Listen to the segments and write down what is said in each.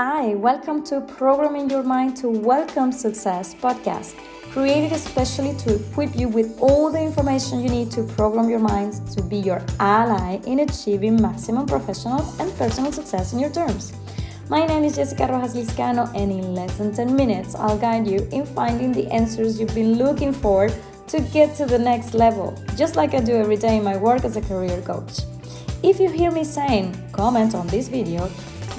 Hi, welcome to Programming Your Mind to Welcome Success podcast, created especially to equip you with all the information you need to program your mind to be your ally in achieving maximum professional and personal success in your terms. My name is Jessica Rojas Liscano, and in less than 10 minutes, I'll guide you in finding the answers you've been looking for to get to the next level, just like I do every day in my work as a career coach. If you hear me saying comment on this video,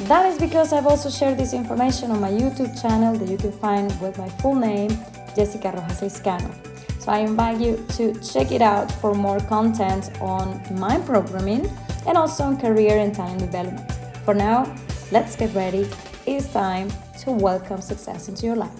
that is because I've also shared this information on my YouTube channel that you can find with my full name, Jessica Rojas Liscano. So I invite you to check it out for more content on mind programming and also on career and talent development. For now, let's get ready. It's time to welcome success into your life.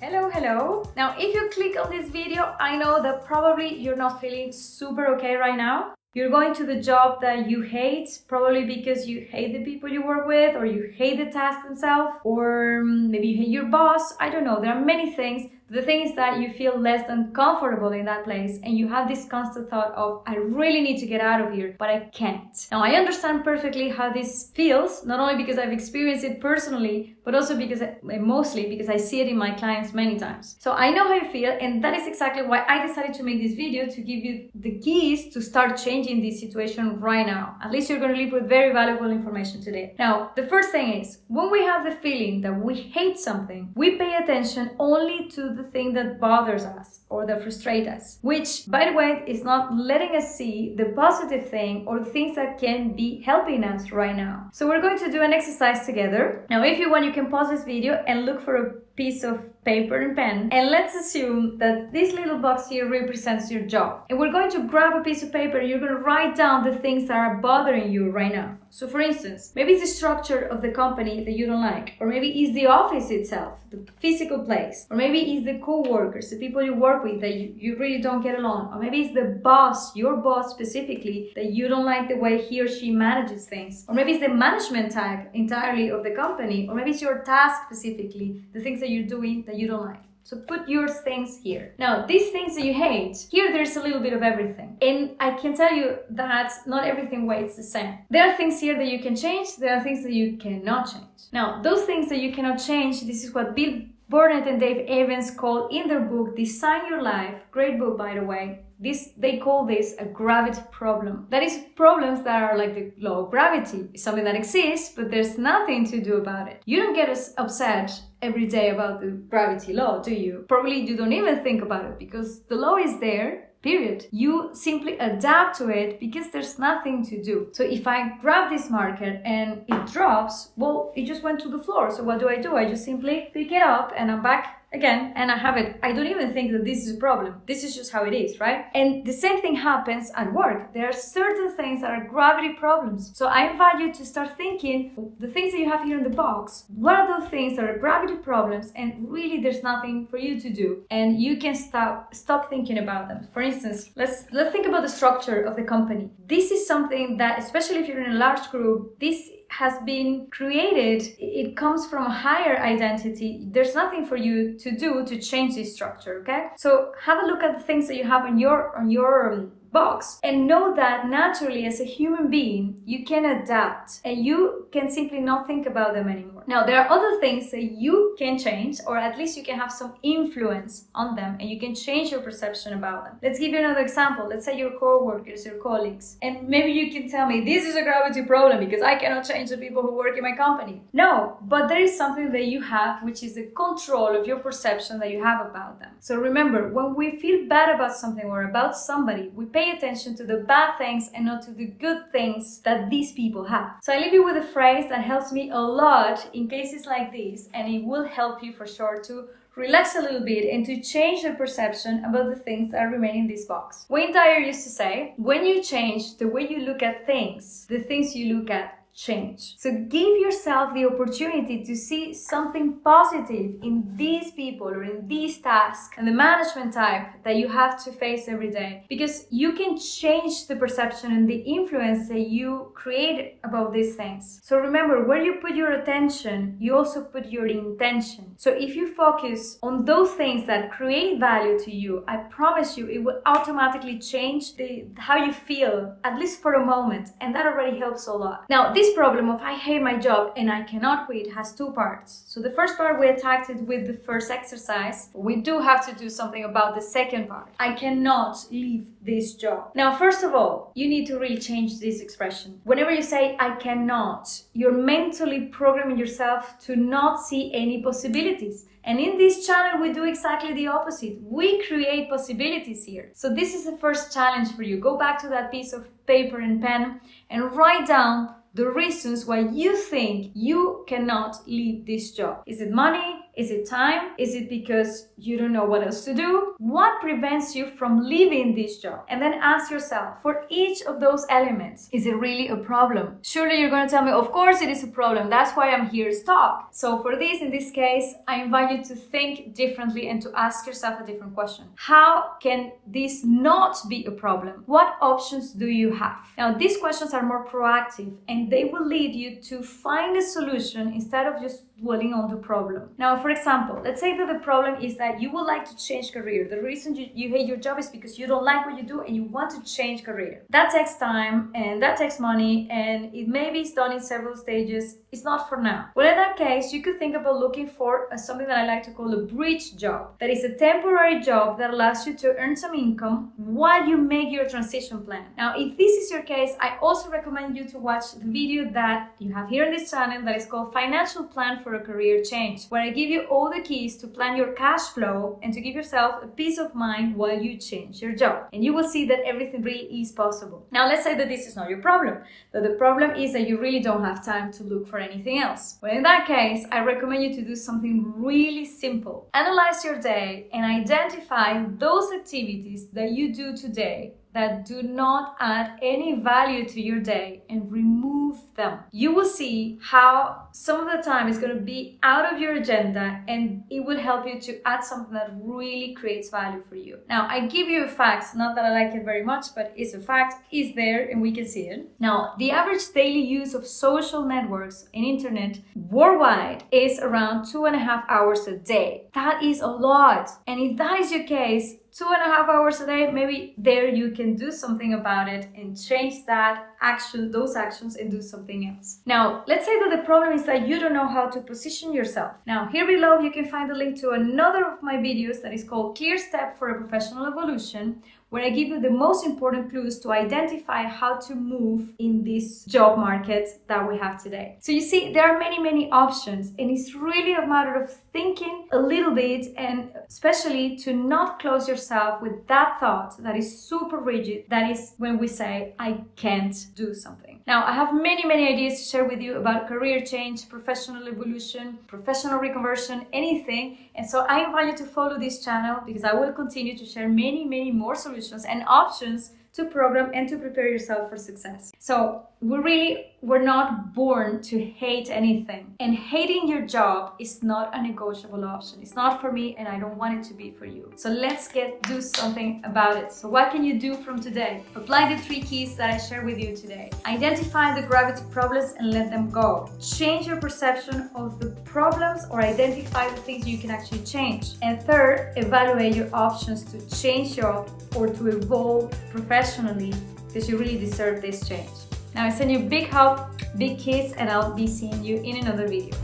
Hello, hello. Now, if you click on this video, I know that probably you're not feeling super okay right now. You're going to the job that you hate, probably because you hate the people you work with, or you hate the task themselves, or um, maybe you hate your boss. I don't know. There are many things the thing is that you feel less than comfortable in that place and you have this constant thought of, I really need to get out of here, but I can't. Now, I understand perfectly how this feels, not only because I've experienced it personally, but also because, I, mostly because I see it in my clients many times. So I know how you feel, and that is exactly why I decided to make this video to give you the keys to start changing this situation right now. At least you're going to leave with very valuable information today. Now, the first thing is when we have the feeling that we hate something, we pay attention only to the thing that bothers us or that frustrates us, which, by the way, is not letting us see the positive thing or the things that can be helping us right now. So we're going to do an exercise together. Now, if you want, you can pause this video and look for a piece of paper and pen and let's assume that this little box here represents your job. And we're going to grab a piece of paper you're going to write down the things that are bothering you right now. So for instance maybe it's the structure of the company that you don't like or maybe it's the office itself the physical place or maybe it's the co-workers the people you work with that you, you really don't get along or maybe it's the boss your boss specifically that you don't like the way he or she manages things or maybe it's the management type entirely of the company or maybe it's your task specifically the things that you're doing that you don't like. So put your things here. Now, these things that you hate, here there's a little bit of everything. And I can tell you that not everything weighs the same. There are things here that you can change, there are things that you cannot change. Now, those things that you cannot change, this is what Bill Burnett and Dave Evans call in their book Design Your Life, great book by the way, this they call this a gravity problem. That is problems that are like the law of gravity, something that exists, but there's nothing to do about it. You don't get as upset every day about the gravity law, do you? Probably you don't even think about it because the law is there period. You simply adapt to it because there's nothing to do. So if I grab this marker and it drops, well, it just went to the floor. So what do I do? I just simply pick it up and I'm back again and I have it. I don't even think that this is a problem. This is just how it is, right? And the same thing happens at work. There are certain things that are gravity problems. So I invite you to start thinking the things that you have here in the box. What are those things that are gravity problems and really there's nothing for you to do and you can stop stop thinking about them. For instance, let's let's think about the structure of the company. This is something that especially if you're in a large group, this has been created, it comes from a higher identity. There's nothing for you to do to change this structure, okay? So have a look at the things that you have on your on your um, box and know that naturally as a human being you can adapt and you can simply not think about them anymore now there are other things that you can change or at least you can have some influence on them and you can change your perception about them. Let's give you another example. Let's say your co-workers your colleagues. And maybe you can tell me this is a gravity problem because i cannot change the people who work in my company. No but there is something that you have which is the control of your perception that you have about them. So remember when we feel bad about something or about somebody we pay attention to the bad things and not to the good things that these people have. So I leave you with a phrase that helps me a lot in cases like this, and it will help you for sure to relax a little bit and to change the perception about the things that remain in this box. Wayne Dyer used to say, when you change the way you look at things, the things you look at change. So give yourself the opportunity to see something positive in these people or in these tasks and the management type that you have to face every day because you can change the perception and the influence that you create about these things. So remember, where you put your attention, you also put your intention. So if you focus on those things that create value to you, I promise you it will automatically change the how you feel at least for a moment and that already helps a lot. Now, this this problem of I hate my job and I cannot quit has two parts. So the first part we attacked it with the first exercise. We do have to do something about the second part. I cannot leave this job. Now, first of all, you need to really change this expression. Whenever you say I cannot, you're mentally programming yourself to not see any possibilities. And in this channel, we do exactly the opposite. We create possibilities here. So this is the first challenge for you. Go back to that piece of paper and pen and write down the reasons why you think you cannot leave this job. Is it money? Is it time? Is it because you don't know what else to do? What prevents you from leaving this job? And then ask yourself for each of those elements, is it really a problem? Surely you're going to tell me, of course it is a problem. That's why I'm here to talk. So for this, in this case, I invite you to think differently and to ask yourself a different question. How can this not be a problem? What options do you have? Now, these questions are more proactive and they will lead you to find a solution instead of just dwelling on the problem. Now, for example, let's say that the problem is that you would like to change career. The reason you, you hate your job is because you don't like what you do and you want to change career. That takes time and that takes money and it may be done in several stages. It's not for now. Well, in that case, you could think about looking for a, something that I like to call a bridge job. That is a temporary job that allows you to earn some income while you make your transition plan. Now, if this is your case, I also recommend you to watch the video that you have here on this channel that is called Financial Plan for a career change, where I give you all the keys to plan your cash flow and to give yourself a peace of mind while you change your job. And you will see that everything really is possible. Now, let's say that this is not your problem, that the problem is that you really don't have time to look for anything else. Well, in that case, I recommend you to do something really simple. Analyze your day and identify those activities that you do today that do not add any value to your day and remove them. You will see how some of the time is going to be out of your agenda and it will help you to add something that really creates value for you. Now, I give you a fact, not that I like it very much, but it's a fact, is there and we can see it. Now, the average daily use of social networks and internet worldwide is around two and a half hours a day. That is a lot. And if that is your case, two and a half hours a day, maybe there you can do something about it and change that action, those actions and do something else. Now, let's say that the problem is that you don't know how to position yourself. Now, here below you can find a link to another of my videos that is called Clear Step for a Professional Evolution, where I give you the most important clues to identify how to move in this job market that we have today. So you see, there are many, many options and it's really a matter of thinking a little bit and especially to not close yourself with that thought that is super rigid. That is when we say, I can't do something. Now, I have many, many ideas to share with you about career change, professional evolution, professional reconversion, anything. And so I invite you to follow this channel because I will continue to share many, many more solutions and options to program and to prepare yourself for success. So we really we're not born to hate anything. And hating your job is not a negotiable option. It's not for me and I don't want it to be for you. So let's get do something about it. So what can you do from today? Apply the three keys that I share with you today. Identify the gravity problems and let them go. Change your perception of the problems or identify the things you can actually change. And third, evaluate your options to change your or to evolve professionally because you really deserve this change. Now I send you big hug, big kiss, and I'll be seeing you in another video.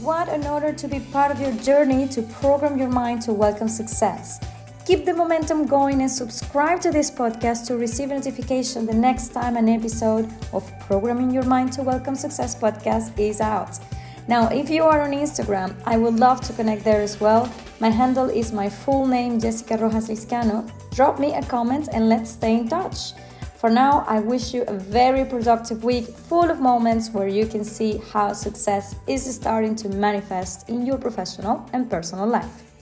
What an honor to be part of your journey to program your mind to welcome success. Keep the momentum going and subscribe to this podcast to receive a notification the next time an episode of Programming Your Mind to Welcome Success podcast is out. Now, if you are on Instagram, I would love to connect there as well. My handle is my full name, Jessica Rojas Liscano. Drop me a comment and let's stay in touch. For now, I wish you a very productive week full of moments where you can see how success is starting to manifest in your professional and personal life.